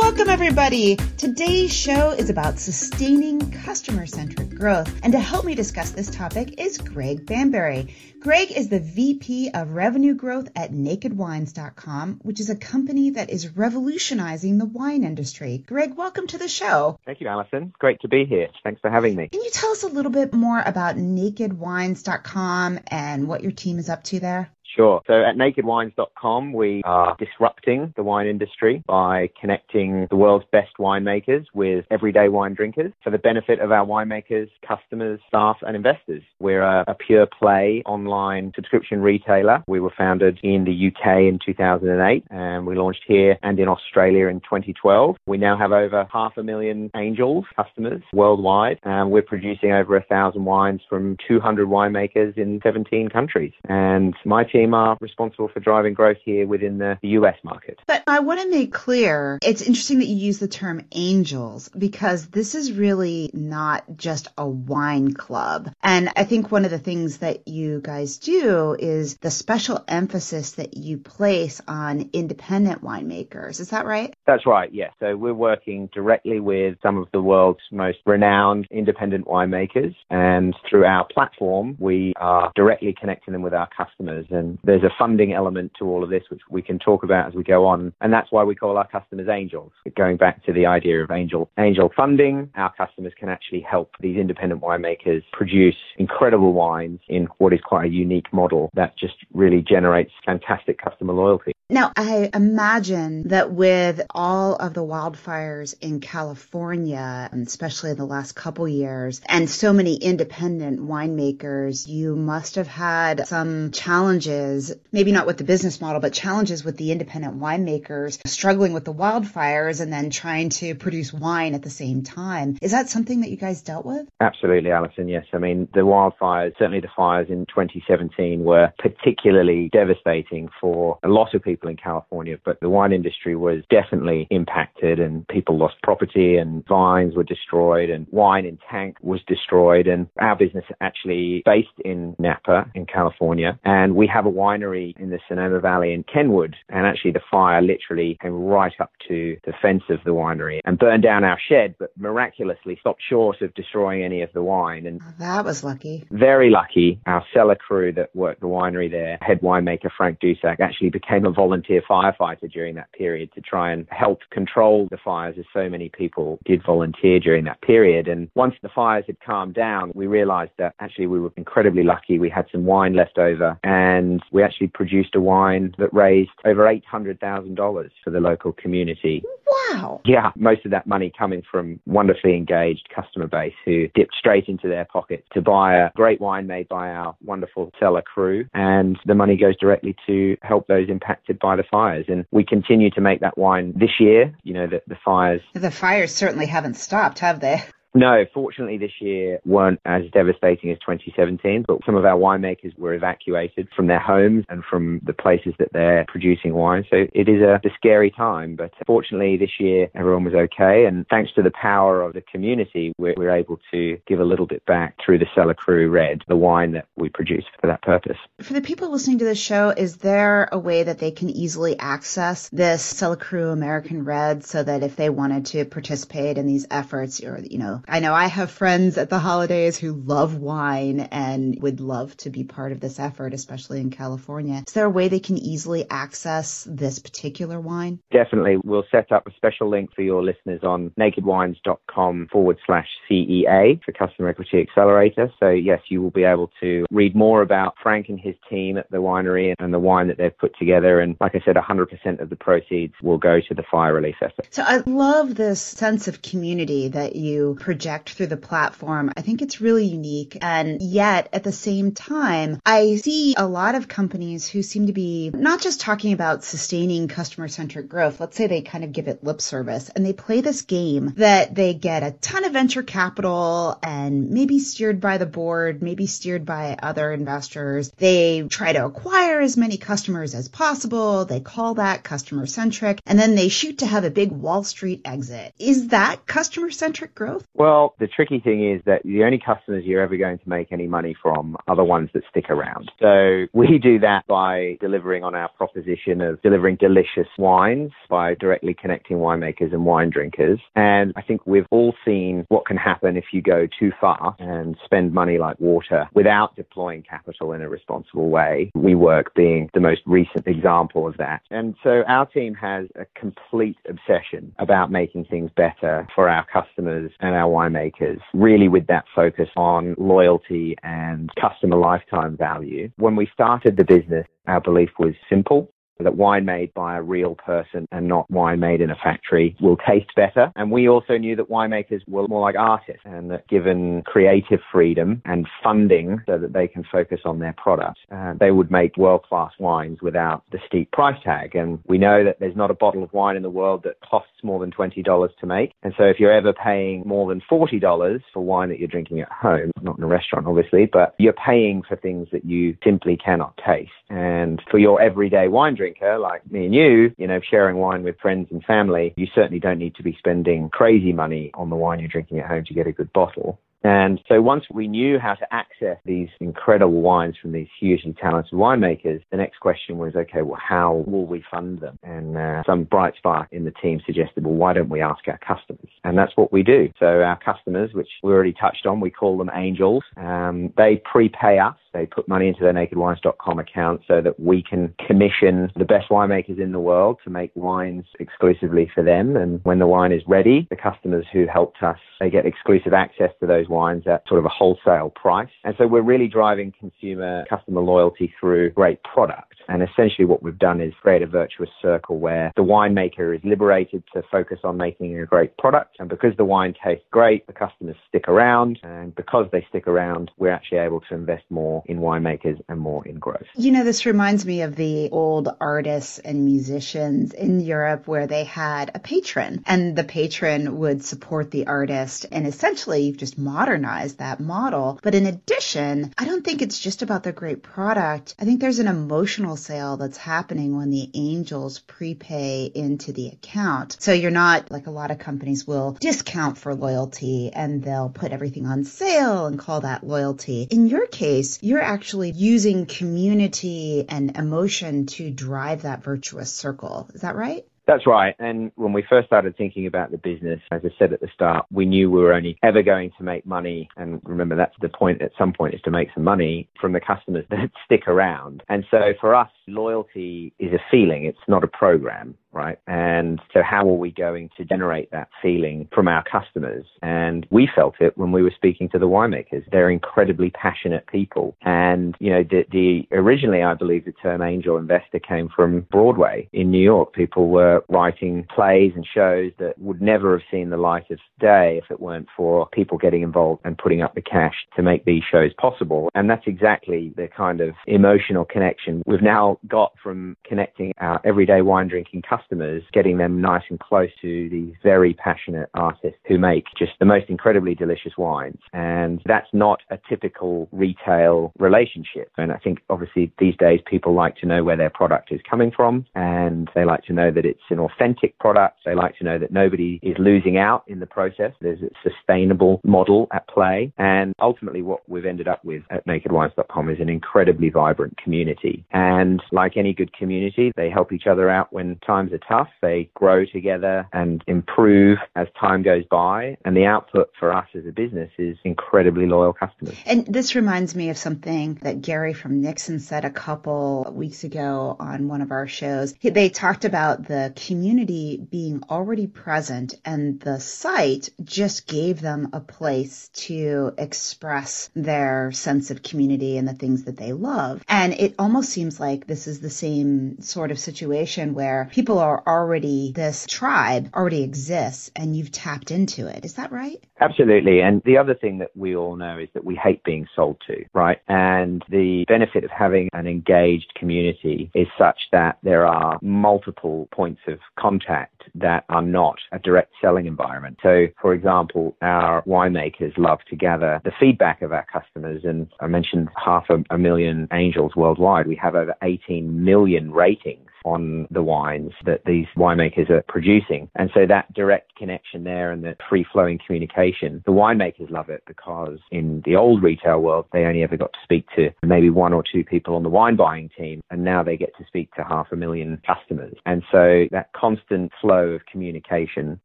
Welcome, everybody. Today's show is about sustaining customer centric growth. And to help me discuss this topic is Greg Banbury. Greg is the VP of Revenue Growth at NakedWines.com, which is a company that is revolutionizing the wine industry. Greg, welcome to the show. Thank you, Allison. Great to be here. Thanks for having me. Can you tell us a little bit more about NakedWines.com and what your team is up to there? Sure. So at nakedwines.com, we are disrupting the wine industry by connecting the world's best winemakers with everyday wine drinkers for the benefit of our winemakers, customers, staff, and investors. We're a, a pure play online subscription retailer. We were founded in the UK in 2008 and we launched here and in Australia in 2012. We now have over half a million angels customers worldwide and we're producing over a thousand wines from 200 winemakers in 17 countries. And my team team are responsible for driving growth here within the US market. But I want to make clear, it's interesting that you use the term angels because this is really not just a wine club. And I think one of the things that you guys do is the special emphasis that you place on independent winemakers. Is that right? That's right, yes. So we're working directly with some of the world's most renowned independent winemakers. And through our platform, we are directly connecting them with our customers. And Um, there's a funding element to all of this, which we can talk about as we go on. And that's why we call our customers angels. Going back to the idea of angel, angel funding, our customers can actually help these independent winemakers produce incredible wines in what is quite a unique model that just really generates fantastic customer loyalty. Now, I imagine that with all of the wildfires in California, especially in the last couple years, and so many independent winemakers, you must have had some challenges, maybe not with the business model, but challenges with the independent winemakers struggling with the wildfires and then trying to produce wine at the same time. Is that something that you guys dealt with? Absolutely, Allison. Yes. I mean, the wildfires, certainly the fires in 2017 were particularly devastating for a lot of people people in California, but the wine industry was definitely impacted and people lost property and vines were destroyed and wine in tank was destroyed. And our business actually based in Napa in California. And we have a winery in the Sonoma Valley in Kenwood. And actually the fire literally came right up to the fence of the winery and burned down our shed, but miraculously stopped short of destroying any of the wine. And oh, that was lucky. Very lucky. Our cellar crew that worked the winery there, head winemaker Frank Dusak, actually became a volunteer volunteer firefighter during that period to try and help control the fires as so many people did volunteer during that period. And once the fires had calmed down, we realized that actually we were incredibly lucky. We had some wine left over and we actually produced a wine that raised over $800,000 for the local community. Wow. Yeah, most of that money coming from wonderfully engaged customer base who dipped straight into their pockets to buy a great wine made by our wonderful cellar crew. And the money goes directly to help those impacted by the fires. And we continue to make that wine this year. You know, the, the fires. The fires certainly haven't stopped, have they? No, fortunately this year weren't as devastating as 2017, but some of our winemakers were evacuated from their homes and from the places that they're producing wine. So it is a, a scary time, but fortunately this year everyone was okay. And thanks to the power of the community, we're, we're able to give a little bit back through the Cellar Crew Red, the wine that we produce for that purpose. For the people listening to the show, is there a way that they can easily access this Cellar Crew American Red so that if they wanted to participate in these efforts or, you know, I know I have friends at the holidays who love wine and would love to be part of this effort, especially in California. Is there a way they can easily access this particular wine? Definitely. We'll set up a special link for your listeners on nakedwines.com forward slash CEA for Customer Equity Accelerator. So, yes, you will be able to read more about Frank and his team at the winery and the wine that they've put together. And like I said, 100% of the proceeds will go to the fire relief effort. So, I love this sense of community that you project through the platform. I think it's really unique. And yet at the same time, I see a lot of companies who seem to be not just talking about sustaining customer centric growth. Let's say they kind of give it lip service and they play this game that they get a ton of venture capital and maybe steered by the board, maybe steered by other investors. They try to acquire as many customers as possible. They call that customer centric and then they shoot to have a big Wall Street exit. Is that customer centric growth? Well, the tricky thing is that the only customers you're ever going to make any money from are the ones that stick around. So we do that by delivering on our proposition of delivering delicious wines by directly connecting winemakers and wine drinkers. And I think we've all seen what can happen if you go too far and spend money like water without deploying capital in a responsible way. WeWork being the most recent example of that. And so our team has a complete obsession about making things better for our customers and our winemakers, really with that focus on loyalty and customer lifetime value. When we started the business, our belief was simple that wine made by a real person and not wine made in a factory will taste better. And we also knew that winemakers were more like artists and that given creative freedom and funding so that they can focus on their product, uh, they would make world class wines without the steep price tag. And we know that there's not a bottle of wine in the world that costs more than $20 to make. And so if you're ever paying more than $40 for wine that you're drinking at home, not in a restaurant obviously, but you're paying for things that you simply cannot taste. And for your everyday wine drink, drinker like me and you, you know, sharing wine with friends and family, you certainly don't need to be spending crazy money on the wine you're drinking at home to get a good bottle. And so once we knew how to access these incredible wines from these hugely talented winemakers, the next question was, okay, well, how will we fund them? And uh, some bright spark in the team suggested, well, why don't we ask our customers? And that's what we do. So our customers, which we already touched on, we call them angels. Um, they prepay us. They put money into their nakedwines.com account so that we can commission the best winemakers in the world to make wines exclusively for them. And when the wine is ready, the customers who helped us, they get exclusive access to those wines at sort of a wholesale price. And so we're really driving consumer customer loyalty through great product. And essentially what we've done is create a virtuous circle where the winemaker is liberated to focus on making a great product. And because the wine tastes great, the customers stick around. And because they stick around, we're actually able to invest more in winemakers and more in growth. You know, this reminds me of the old artists and musicians in Europe where they had a patron and the patron would support the artist and essentially just modernized that model. But in addition, I don't think it's just about the great product. I think there's an emotional sale that's happening when the angels prepay into the account. So you're not like a lot of companies will discount for loyalty and they'll put everything on sale and call that loyalty. In your case, you're actually using community and emotion to drive that virtuous circle. Is that right? That's right. And when we first started thinking about the business, as I said at the start, we knew we were only ever going to make money. And remember, that's the point at some point is to make some money from the customers that stick around. And so for us, loyalty is a feeling. It's not a program right? And so how are we going to generate that feeling from our customers? And we felt it when we were speaking to the winemakers. They're incredibly passionate people. And, you know, the, the originally, I believe the term angel investor came from Broadway in New York. People were writing plays and shows that would never have seen the light of day if it weren't for people getting involved and putting up the cash to make these shows possible. And that's exactly the kind of emotional connection we've now got from connecting our everyday wine drinking customers customers, getting them nice and close to these very passionate artists who make just the most incredibly delicious wines. And that's not a typical retail relationship. And I think obviously these days people like to know where their product is coming from and they like to know that it's an authentic product. They like to know that nobody is losing out in the process. There's a sustainable model at play. And ultimately what we've ended up with at nakedwines.com is an incredibly vibrant community. And like any good community, they help each other out when times times are tough. They grow together and improve as time goes by. And the output for us as a business is incredibly loyal customers. And this reminds me of something that Gary from Nixon said a couple weeks ago on one of our shows. They talked about the community being already present and the site just gave them a place to express their sense of community and the things that they love. And it almost seems like this is the same sort of situation where people people are already, this tribe already exists and you've tapped into it. Is that right? Absolutely. And the other thing that we all know is that we hate being sold to, right? And the benefit of having an engaged community is such that there are multiple points of contact that are not a direct selling environment. So, for example, our winemakers love to gather the feedback of our customers. And I mentioned half a, a million angels worldwide. We have over 18 million ratings on the wines that these winemakers are producing. And so that direct connection there and the free flowing communication, the winemakers love it because in the old retail world, they only ever got to speak to maybe one or two people on the wine buying team. And now they get to speak to half a million customers. And so that constant flow of communication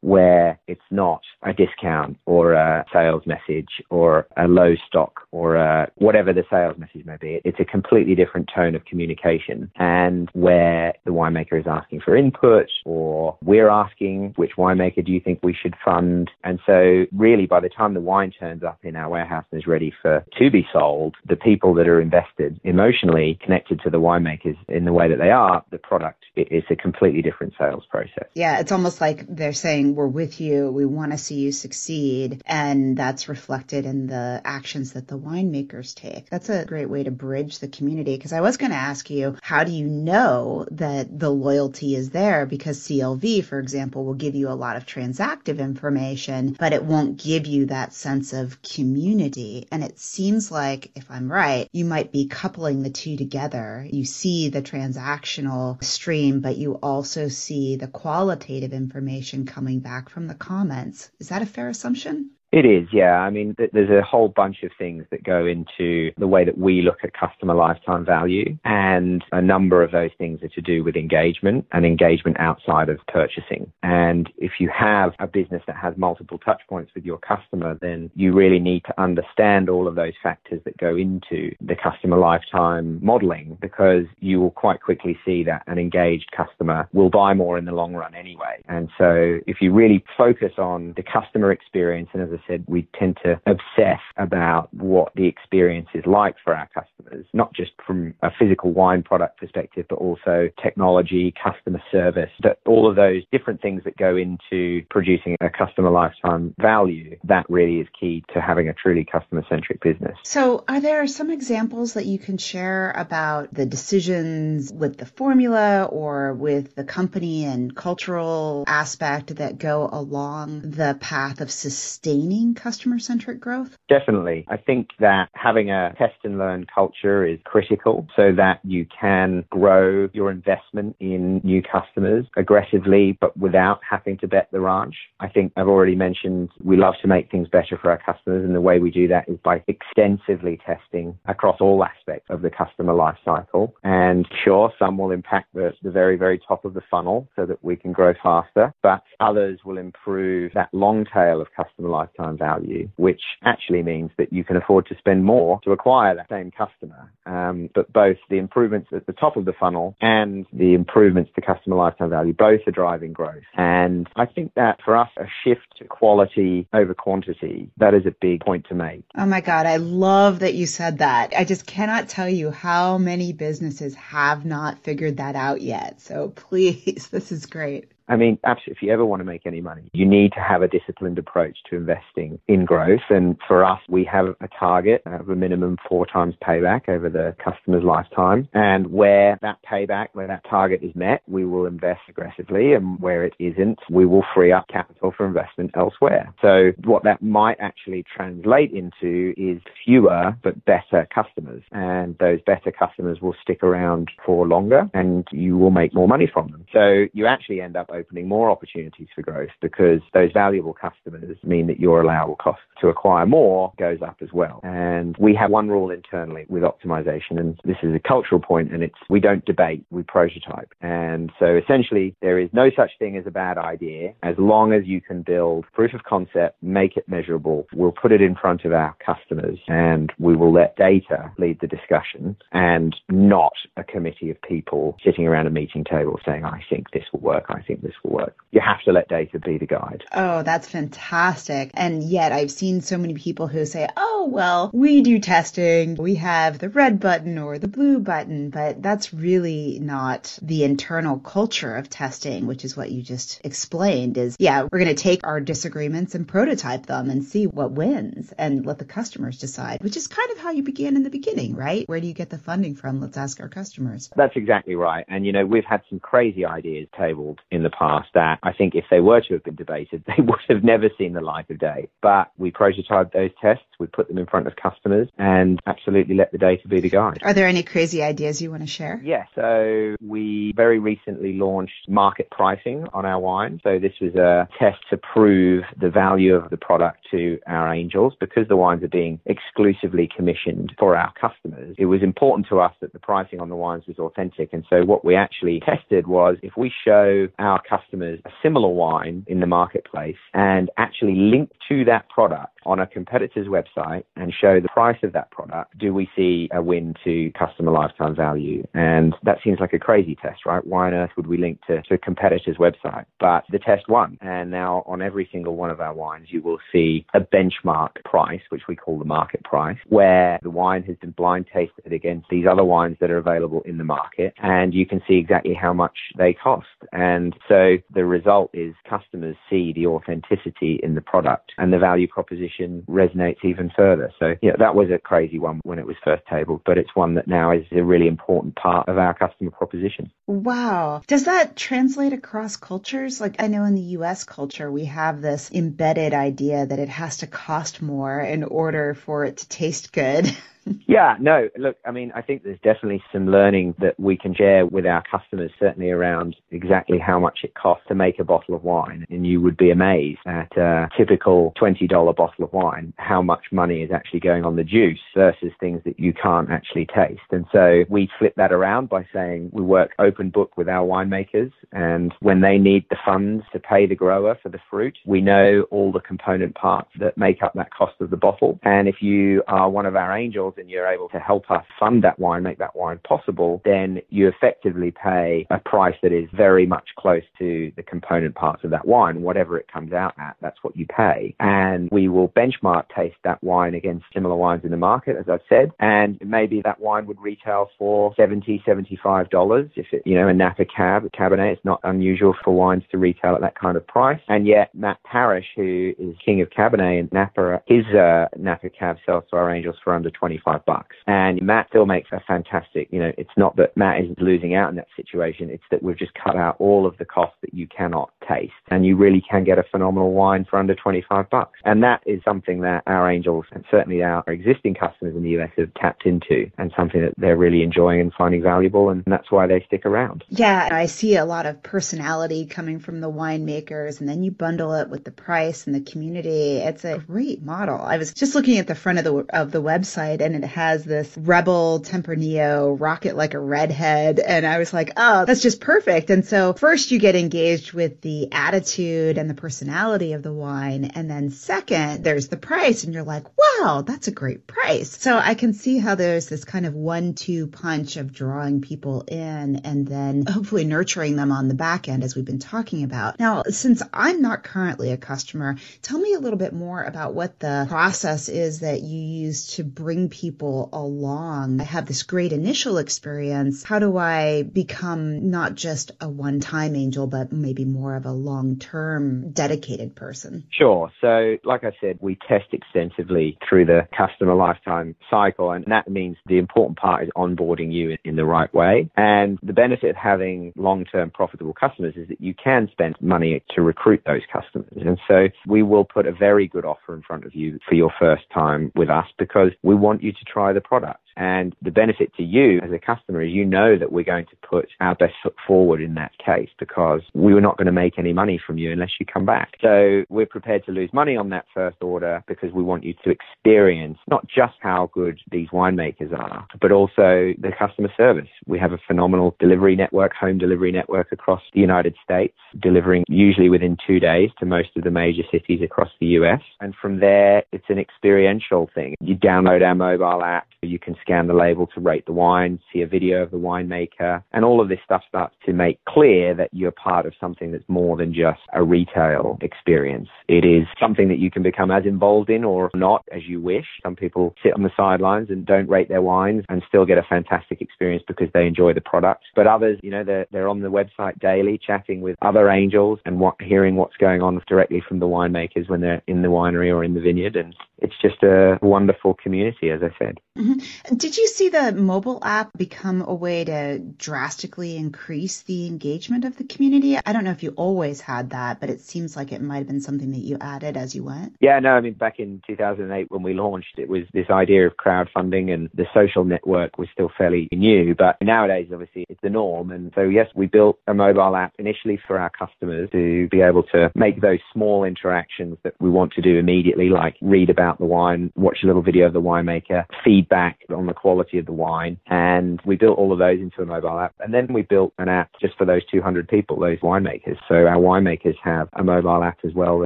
where it's not a discount or a sales message or a low stock or a, whatever the sales message may be, it's a completely different tone of communication and where the winemaker is asking for input or we're asking which winemaker do you think we should fund. And so really by the time the wine turns up in our warehouse and is ready for to be sold, the people that are invested emotionally connected to the winemakers in the way that they are, the product is a completely different sales process. Yeah, it's almost like they're saying we're with you, we want to see you succeed, and that's reflected in the actions that the winemakers take. That's a great way to bridge the community because I was going to ask you, how do you know that the loyalty is there because CLV, for example, will give you a lot of transactive information, but it won't give you that sense of community. And it seems like, if I'm right, you might be coupling the two together. You see the transactional stream, but you also see the qualitative information coming back from the comments. Is that a fair assumption? It is, yeah. I mean, th- there's a whole bunch of things that go into the way that we look at customer lifetime value. And a number of those things are to do with engagement and engagement outside of purchasing. And if you have a business that has multiple touch points with your customer, then you really need to understand all of those factors that go into the customer lifetime modeling because you will quite quickly see that an engaged customer will buy more in the long run anyway. And so if you really focus on the customer experience and as said, we tend to obsess about what the experience is like for our customers, not just from a physical wine product perspective, but also technology, customer service, that all of those different things that go into producing a customer lifetime value, that really is key to having a truly customer centric business. So, are there some examples that you can share about the decisions with the formula or with the company and cultural aspect that go along the path of sustaining? Customer centric growth? Definitely. I think that having a test and learn culture is critical so that you can grow your investment in new customers aggressively, but without having to bet the ranch. I think I've already mentioned we love to make things better for our customers, and the way we do that is by extensively testing across all aspects of the customer life cycle. And sure, some will impact the, the very, very top of the funnel so that we can grow faster, but others will improve that long tail of customer lifetime lifetime value, which actually means that you can afford to spend more to acquire that same customer. Um, but both the improvements at the top of the funnel and the improvements to customer lifetime value, both are driving growth. And I think that for us, a shift to quality over quantity, that is a big point to make. Oh my God, I love that you said that. I just cannot tell you how many businesses have not figured that out yet. So please, this is great. I mean, absolutely, if you ever want to make any money, you need to have a disciplined approach to investing in growth. And for us, we have a target of a minimum four times payback over the customer's lifetime. And where that payback, where that target is met, we will invest aggressively. And where it isn't, we will free up capital for investment elsewhere. So what that might actually translate into is fewer but better customers. And those better customers will stick around for longer and you will make more money from them. So you actually end up opening more opportunities for growth because those valuable customers mean that your allowable cost to acquire more goes up as well. And we have one rule internally with optimization, and this is a cultural point, and it's we don't debate, we prototype. And so essentially, there is no such thing as a bad idea as long as you can build proof of concept, make it measurable. We'll put it in front of our customers and we will let data lead the discussion and not a committee of people sitting around a meeting table saying, I think this will work, I think this will work. You have to let data be the guide. Oh, that's fantastic. And yet I've seen so many people who say, oh, well, we do testing. We have the red button or the blue button, but that's really not the internal culture of testing, which is what you just explained is, yeah, we're going to take our disagreements and prototype them and see what wins and let the customers decide, which is kind of how you began in the beginning, right? Where do you get the funding from? Let's ask our customers. That's exactly right. And, you know, we've had some crazy ideas tabled in the past that I think if they were to have been debated, they would have never seen the light of day. But we prototyped those tests, we put them in front of customers and absolutely let the data be the guide. Are there any crazy ideas you want to share? Yes. Yeah, so we very recently launched market pricing on our wine. So this was a test to prove the value of the product to our angels because the wines are being exclusively commissioned for our customers. It was important to us that the pricing on the wines was authentic. And so what we actually tested was if we show our customers a similar wine in the marketplace and actually link to that product on a competitor's website and show the price of that product, do we see a win to customer lifetime value? And that seems like a crazy test, right? Why on earth would we link to, to a competitor's website? But the test won. And now on every single one of our wines, you will see a benchmark price, which we call the market price, where the wine has been blind tasted against these other wines that are available in the market. And you can see exactly how much they cost. And so the result is customers see the authenticity in the product and the value proposition resonates even further. So, yeah, that was a crazy one when it was first tabled, but it's one that now is a really important part of our customer proposition. Wow. Does that translate across cultures? Like, I know in the US culture, we have this embedded idea that it has to cost more in order for it to taste good. yeah, no, look, I mean, I think there's definitely some learning that we can share with our customers, certainly around exactly how much it costs to make a bottle of wine. And you would be amazed at a typical $20 bottle of wine, how much money is actually going on the juice versus things that you can't actually taste. And so we flip that around by saying we work open book with our winemakers. And when they need the funds to pay the grower for the fruit, we know all the component parts that make up that cost of the bottle. And if you are one of our angels, and you're able to help us fund that wine, make that wine possible, then you effectively pay a price that is very much close to the component parts of that wine. Whatever it comes out at, that's what you pay. And we will benchmark taste that wine against similar wines in the market, as I've said. And maybe that wine would retail for $70, $75 if it, you know, a Napa Cab, Cabernet. It's not unusual for wines to retail at that kind of price. And yet Matt Parrish, who is king of Cabernet in Napa, his uh, Napa Cab sells to our angels for under 20 25 bucks. And Matt still makes a fantastic, you know, it's not that Matt is losing out in that situation. It's that we've just cut out all of the costs that you cannot taste. And you really can get a phenomenal wine for under 25 bucks. And that is something that our angels and certainly our existing customers in the US have tapped into and something that they're really enjoying and finding valuable. And that's why they stick around. Yeah. I see a lot of personality coming from the winemakers and then you bundle it with the price and the community. It's a great model. I was just looking at the front of the, of the website and it has this rebel Tempranillo rocket like a redhead. And I was like, oh, that's just perfect. And so first you get engaged with the attitude and the personality of the wine. And then second, there's the price and you're like, wow, that's a great price. So I can see how there's this kind of one, two punch of drawing people in and then hopefully nurturing them on the back end as we've been talking about. Now, since I'm not currently a customer, tell me a little bit more about what the process is that you use to bring people along. I have this great initial experience. How do I become not just a one time angel, but maybe more of a long term dedicated person? Sure. So, like I said, we test extensively through the customer lifetime cycle, and that means the important part is onboarding you in the right way. And the benefit of having long term profitable customers is that you can spend money to recruit those customers. And so we will put a very good offer in front of you for your first time with us because we want you to try the product. And the benefit to you as a customer is you know that we're going to put our best foot forward in that case because we were not going to make any money from you unless you come back. So we're prepared to lose money on that first order because we want you to experience not just how good these winemakers are, but also the customer service. We have a phenomenal delivery network, home delivery network across the United States, delivering usually within two days to most of the major cities across the US. And from there, it's an experiential thing. You download our mobile app, you can scan the label to rate the wine, see a video of the winemaker, and all of this stuff starts to make clear that you're part of something that's more than just a retail experience. It is something that you can become as involved in or not as you wish. Some people sit on the sidelines and don't rate their wines and still get a fantastic experience because they enjoy the product. But others, you know, they're, they're on the website daily chatting with other angels and what, hearing what's going on directly from the winemakers when they're in the winery or in the vineyard. And it's just a wonderful community, as I said. Mm-hmm. Did you see the mobile app become a way to drastically increase the engagement of the community? I don't know if you always had that, but it seems like it might have been something that you added as you went. Yeah, no, I mean, back in 2008 when we launched, it was this idea of crowdfunding and the social network was still fairly new, but nowadays, obviously, it's the norm. And so, yes, we built a mobile app initially for our customers to be able to make those small interactions that we want to do immediately, like read about the wine, watch a little video of the winemaker, feedback on the quality of the wine. And we built all of those into a mobile app. And then we built an app just for those 200 people, those winemakers. So our winemakers have a mobile app as well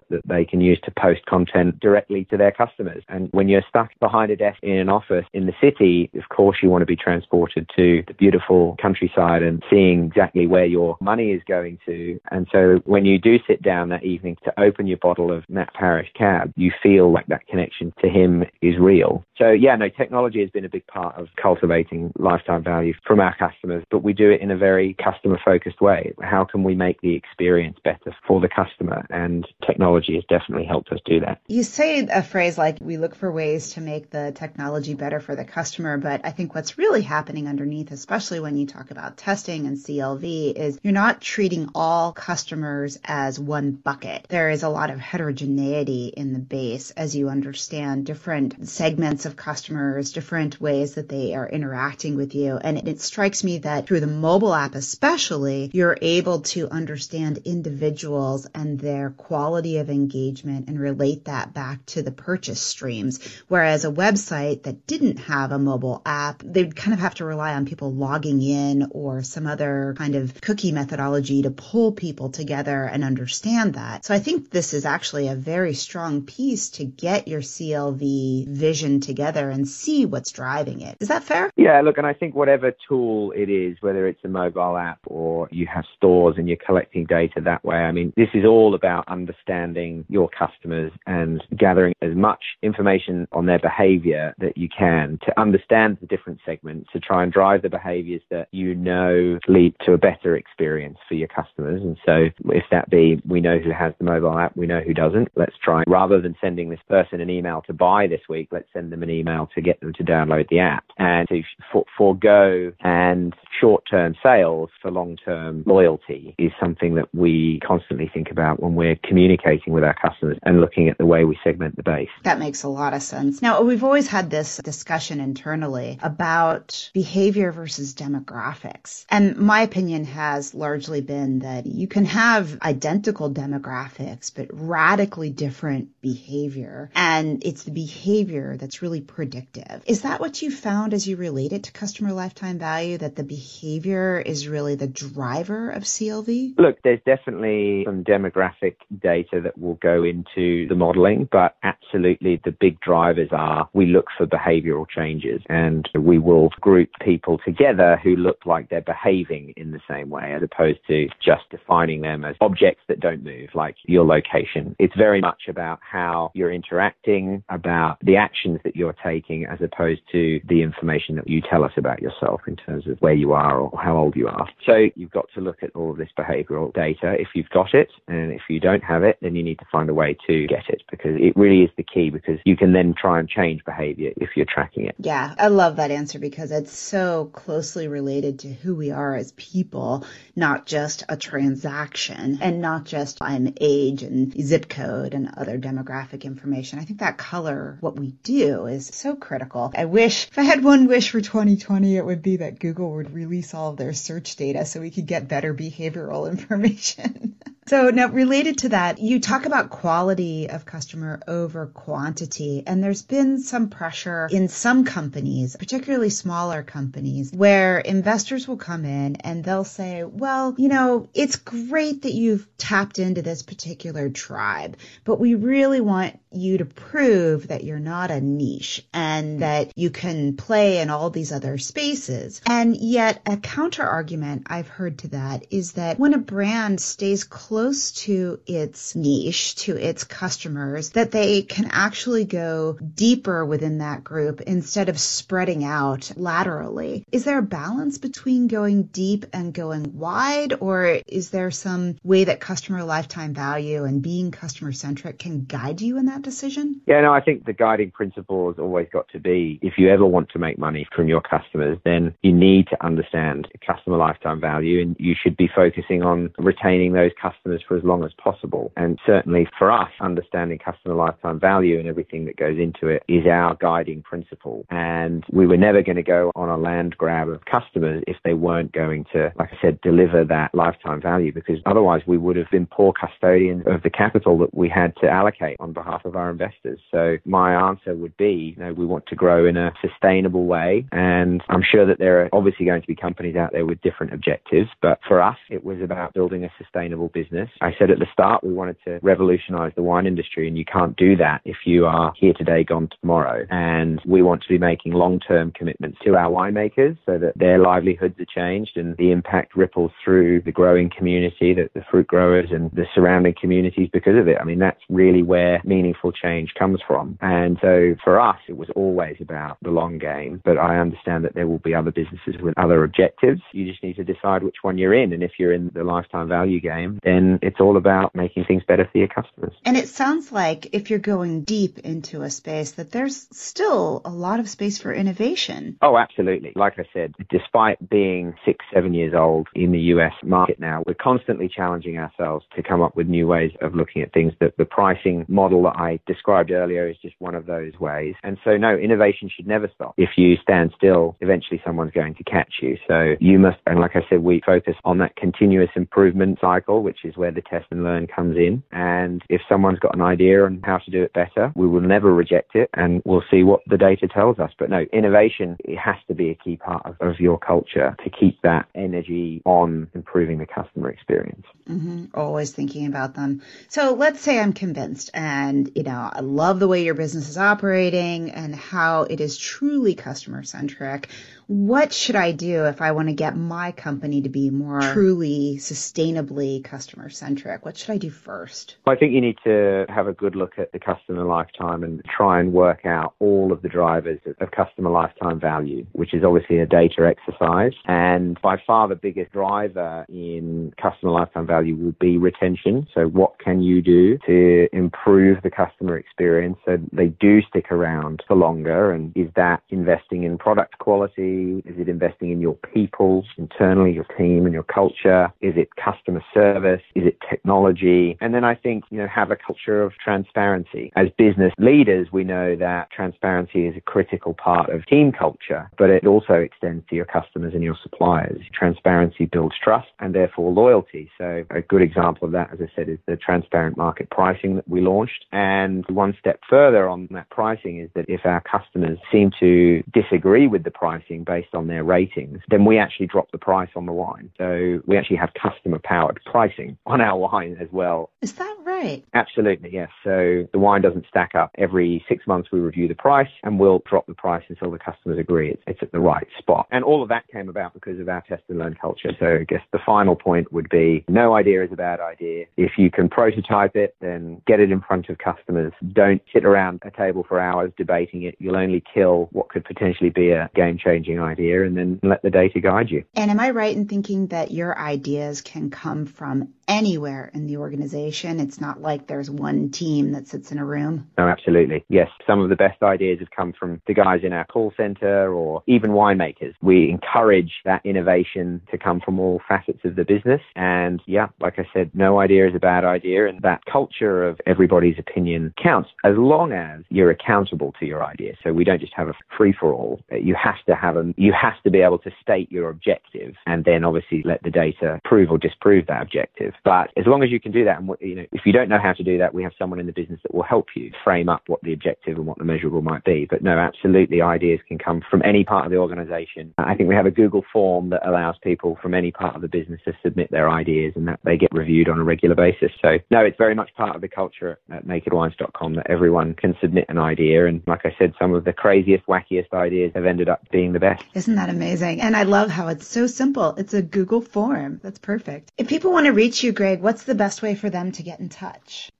that, they can use to post content directly to their customers. And when you're stuck behind a desk in an office in the city, of course you want to be transported to the beautiful countryside and seeing exactly where your money is going to. And so when you do sit down that evening to open your bottle of Matt Parrish cab, you feel like that connection to him is real. So yeah, no, technology has been a big part of cultivating lifetime value from our customers, but we do it in a very customer focused way. How can we make the experience better for the customer? And technology has definitely helped us do that. You say a phrase like we look for ways to make the technology better for the customer, but I think what's really happening underneath, especially when you talk about testing and CLV, is you're not treating all customers as one bucket. There is a lot of heterogeneity in the base as you understand different segments of customers, different ways that they are interacting with you. And it strikes me that through the mobile app, especially, you're able to understand individuals and their quality of engagement and relate that back to the purchase streams. Whereas a website that didn't have a mobile app, they'd kind of have to rely on people logging in or some other kind of cookie methodology to pull people together and understand that. So I think this is actually a very strong piece to get your CLV vision together and see what's driving it. Is that fair? Yeah, look, and I think whatever tool it is, whether it's a mobile app or you have stores and you're collecting data that way, I mean, this is all about understanding your customers and gathering as much information on their behavior that you can to understand the different segments to try and drive the behaviors that you know lead to a better experience for your customers. And so if that be we know who has the mobile app, we know who doesn't, let's try rather than sending this person an email to buy this week, let's send them an email to get them to download the app and to for, forego and short-term sales for long-term loyalty is something that we constantly think about when we're communicating with our customers and looking at the way we segment the base. That makes a lot of sense. Now, we've always had this discussion internally about behavior versus demographics. And my opinion has largely been that you can have identical demographics, but radically different behavior. And it's the behavior that's really predictive. Is that what you found as you relate it to customer lifetime value, that the behavior is really the driver of CLV? Look, there's definitely some demographic data that will go into the modeling, but absolutely the big drivers are we look for behavioral changes and we will group people together who look like they're behaving in the same way as opposed to just defining them as objects that don't move, like your location. It's very much about how you're interacting, about the actions that you're taking, as opposed to the information that you tell us about yourself in terms of where you are or how old you are. So you've got to look at all of this behavioral data if you've got it. And if you don't have it, then you need to find a way to get it because it really is the key because you can then try and change behavior if you're tracking it. Yeah, I love that answer because it's so closely related to who we are as people, not just a transaction and not just I'm age and zip code and other demographic information. I think that color, what we do is so critical. I wish if I had one wish for 2020, it would be that Google would release all of their search data so we could get better behavioral information. So now related to that, you talk about quality of customer over quantity. And there's been some pressure in some companies, particularly smaller companies, where investors will come in and they'll say, well, you know, it's great that you've tapped into this particular tribe, but we really want you to prove that you're not a niche and that you can play in all these other spaces. And yet a counter argument I've heard to that is that when a brand stays close to its niche, to its customers, that they can actually go deeper within that group instead of spreading out laterally. Is there a balance between going deep and going wide or is there some way that customer lifetime value and being customer centric can guide you in that decision? Yeah, no, I think the guiding principle has always got to be if you ever want to make money from your customers, then you need to understand customer lifetime value and you should be focusing on retaining those customers for as long as possible. And certainly for us, understanding customer lifetime value and everything that goes into it is our guiding principle. And we were never going to go on a land grab of customers if they weren't going to, like I said, deliver that lifetime value because otherwise we would have been poor custodians of the capital that we had to allocate on behalf of our investors. So my answer would be, you know, we want to grow in a sustainable way. And I'm sure that there are obviously going to be companies out there with different objectives, but for us, it was about building a sustainable business. I said at the start, we wanted to revolutionize the wine industry and you can't do that if you are here today, gone tomorrow. And we want to be making long-term commitments to our winemakers so that their livelihoods are changed and the impact ripples through the growing community, the, the fruit growers and the surrounding communities because of it. I mean, that's really where meaningful change comes from. And so for us, it was always about the long game, but I understand that there will be other businesses with other objectives. You just need to decide which one you're in. And if you're in the lifetime value game, then it's all about making things better for your customers. And it sounds like if you're going deep into a space that there's still a lot of space for innovation. Oh, absolutely. Like I said, despite being six, seven years old in the US market now, we're constantly challenging ourselves to come up with new ways of looking at things. That the pricing model that I described earlier is just one of those ways. And so, no, innovation should never stop. If you stand still, eventually someone's going to catch you. So you must, and like I said, we focus on that continuous improvement cycle, which is where the test and learn comes in. And if someone's got an idea on how to do it better, we will never reject it and we'll see what the data tells us. But no, innovation, it has to be a key part of, of your culture to keep that energy on improving the customer experience. Mm-hmm. Always thinking about them. So let's say I'm convinced and, you know, I love the way your business is operating and how it is truly customer centric what should I do if I want to get my company to be more truly sustainably customer centric? What should I do first? I think you need to have a good look at the customer lifetime and try and work out all of the drivers of customer lifetime value, which is obviously a data exercise. And by far the biggest driver in customer lifetime value will be retention. So what can you do to improve the customer experience so they do stick around for longer? And is that investing in product quality? Is it investing in your people internally, your team and your culture? Is it customer service? Is it technology? And then I think, you know, have a culture of transparency. As business leaders, we know that transparency is a critical part of team culture, but it also extends to your customers and your suppliers. Transparency builds trust and therefore loyalty. So a good example of that, as I said, is the transparent market pricing that we launched. And one step further on that pricing is that if our customers seem to disagree with the pricing based on their ratings, then we actually drop the price on the wine. So we actually have customer powered pricing on our wine as well. Is that right? Absolutely, yes. So the wine doesn't stack up. Every six months we review the price and we'll drop the price until the customers agree it's, it's at the right spot. And all of that came about because of our test and learn culture. So I guess the final point would be no idea is a bad idea. If you can prototype it, then get it in front of customers. Don't sit around a table for hours debating it. You'll only kill what could potentially be a game changing idea and then let the data guide you. And am I right in thinking that your ideas can come from anywhere in the organization? It's not not like there's one team that sits in a room. No, absolutely. Yes, some of the best ideas have come from the guys in our call center or even winemakers. We encourage that innovation to come from all facets of the business. And yeah, like I said, no idea is a bad idea. And that culture of everybody's opinion counts as long as you're accountable to your idea. So we don't just have a free for all. You have to have a, you have to be able to state your objective and then obviously let the data prove or disprove that objective. But as long as you can do that, and you know, if you don't know how to do that, we have someone in the business that will help you frame up what the objective and what the measurable might be. But no, absolutely, ideas can come from any part of the organization. I think we have a Google form that allows people from any part of the business to submit their ideas and that they get reviewed on a regular basis. So no, it's very much part of the culture at nakedwines.com that everyone can submit an idea. And like I said, some of the craziest, wackiest ideas have ended up being the best. Isn't that amazing? And I love how it's so simple. It's a Google form. That's perfect. If people want to reach you, Greg, what's the best way for them to get in touch?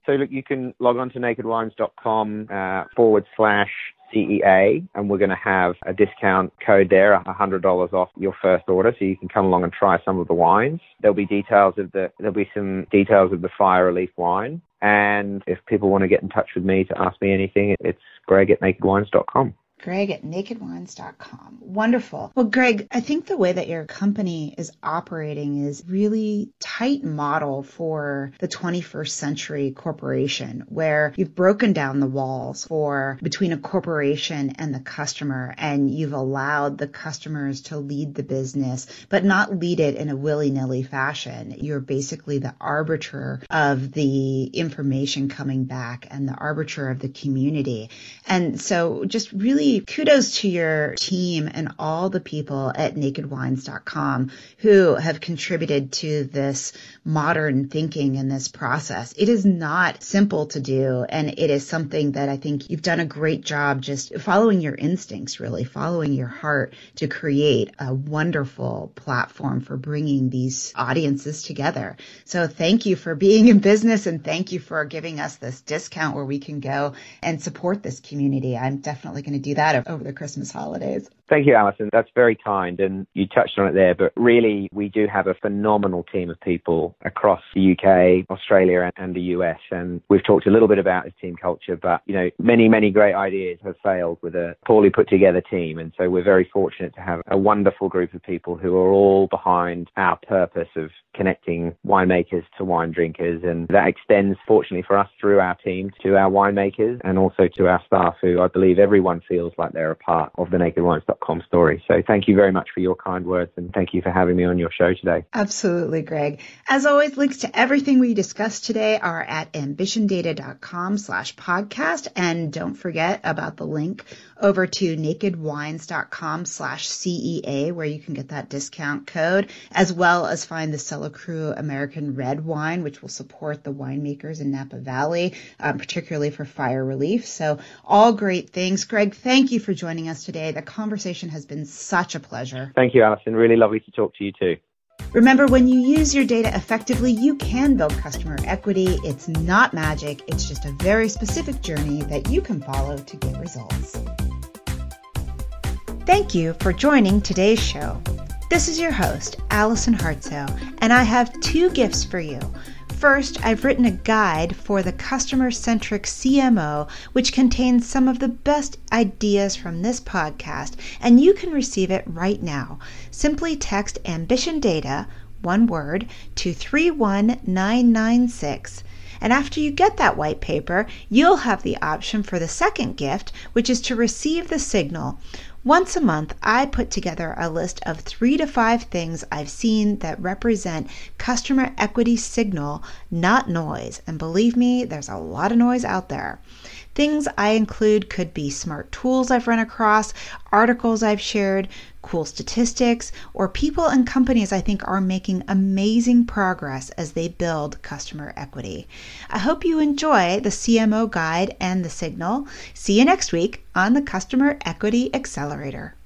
So look, you can log on to nakedwines.com uh, forward slash CEA, and we're going to have a discount code there, $100 off your first order, so you can come along and try some of the wines. There'll be details of the there'll be some details of the fire relief wine, and if people want to get in touch with me to ask me anything, it's greg at nakedwines.com. Greg at nakedwines.com. Wonderful. Well, Greg, I think the way that your company is operating is really tight model for the 21st century corporation where you've broken down the walls for between a corporation and the customer and you've allowed the customers to lead the business, but not lead it in a willy-nilly fashion. You're basically the arbiter of the information coming back and the arbiter of the community. And so just really kudos to your team and all the people at nakedwines.com who have contributed to this modern thinking and this process. It is not simple to do, and it is something that I think you've done a great job just following your instincts, really, following your heart to create a wonderful platform for bringing these audiences together. So thank you for being in business and thank you for giving us this discount where we can go and support this community. I'm definitely going to do that over the Christmas holidays. Thank you, Allison. That's very kind. And you touched on it there, but really, we do have a phenomenal team of people across the UK, Australia, and the US. And we've talked a little bit about this team culture, but, you know, many, many great ideas have failed with a poorly put together team. And so we're very fortunate to have a wonderful group of people who are all behind our purpose of connecting winemakers to wine drinkers. And that extends, fortunately for us, through our team to our winemakers and also to our staff, who I believe everyone feels like they're a part of the Naked Wines story. So thank you very much for your kind words and thank you for having me on your show today. Absolutely, Greg. As always, links to everything we discussed today are at ambitiondata.com slash podcast. And don't forget about the link over to nakedwines.com slash CEA where you can get that discount code as well as find the Cellar Cru American Red Wine, which will support the winemakers in Napa Valley, um, particularly for fire relief. So all great things. Greg, thank you for joining us today. The conversation has been such a pleasure. Thank you, Allison. Really lovely to talk to you too. Remember, when you use your data effectively, you can build customer equity. It's not magic. It's just a very specific journey that you can follow to get results. Thank you for joining today's show. This is your host, Allison Hartsoe, and I have two gifts for you. First, I've written a guide for the customer centric CMO, which contains some of the best ideas from this podcast, and you can receive it right now. Simply text Ambition Data, one word, to 31996. And after you get that white paper, you'll have the option for the second gift, which is to receive the signal. Once a month, I put together a list of three to five things I've seen that represent customer equity signal, not noise. And believe me, there's a lot of noise out there. Things I include could be smart tools I've run across, articles I've shared, cool statistics, or people and companies I think are making amazing progress as they build customer equity. I hope you enjoy the CMO guide and the signal. See you next week on the Customer Equity Accelerator.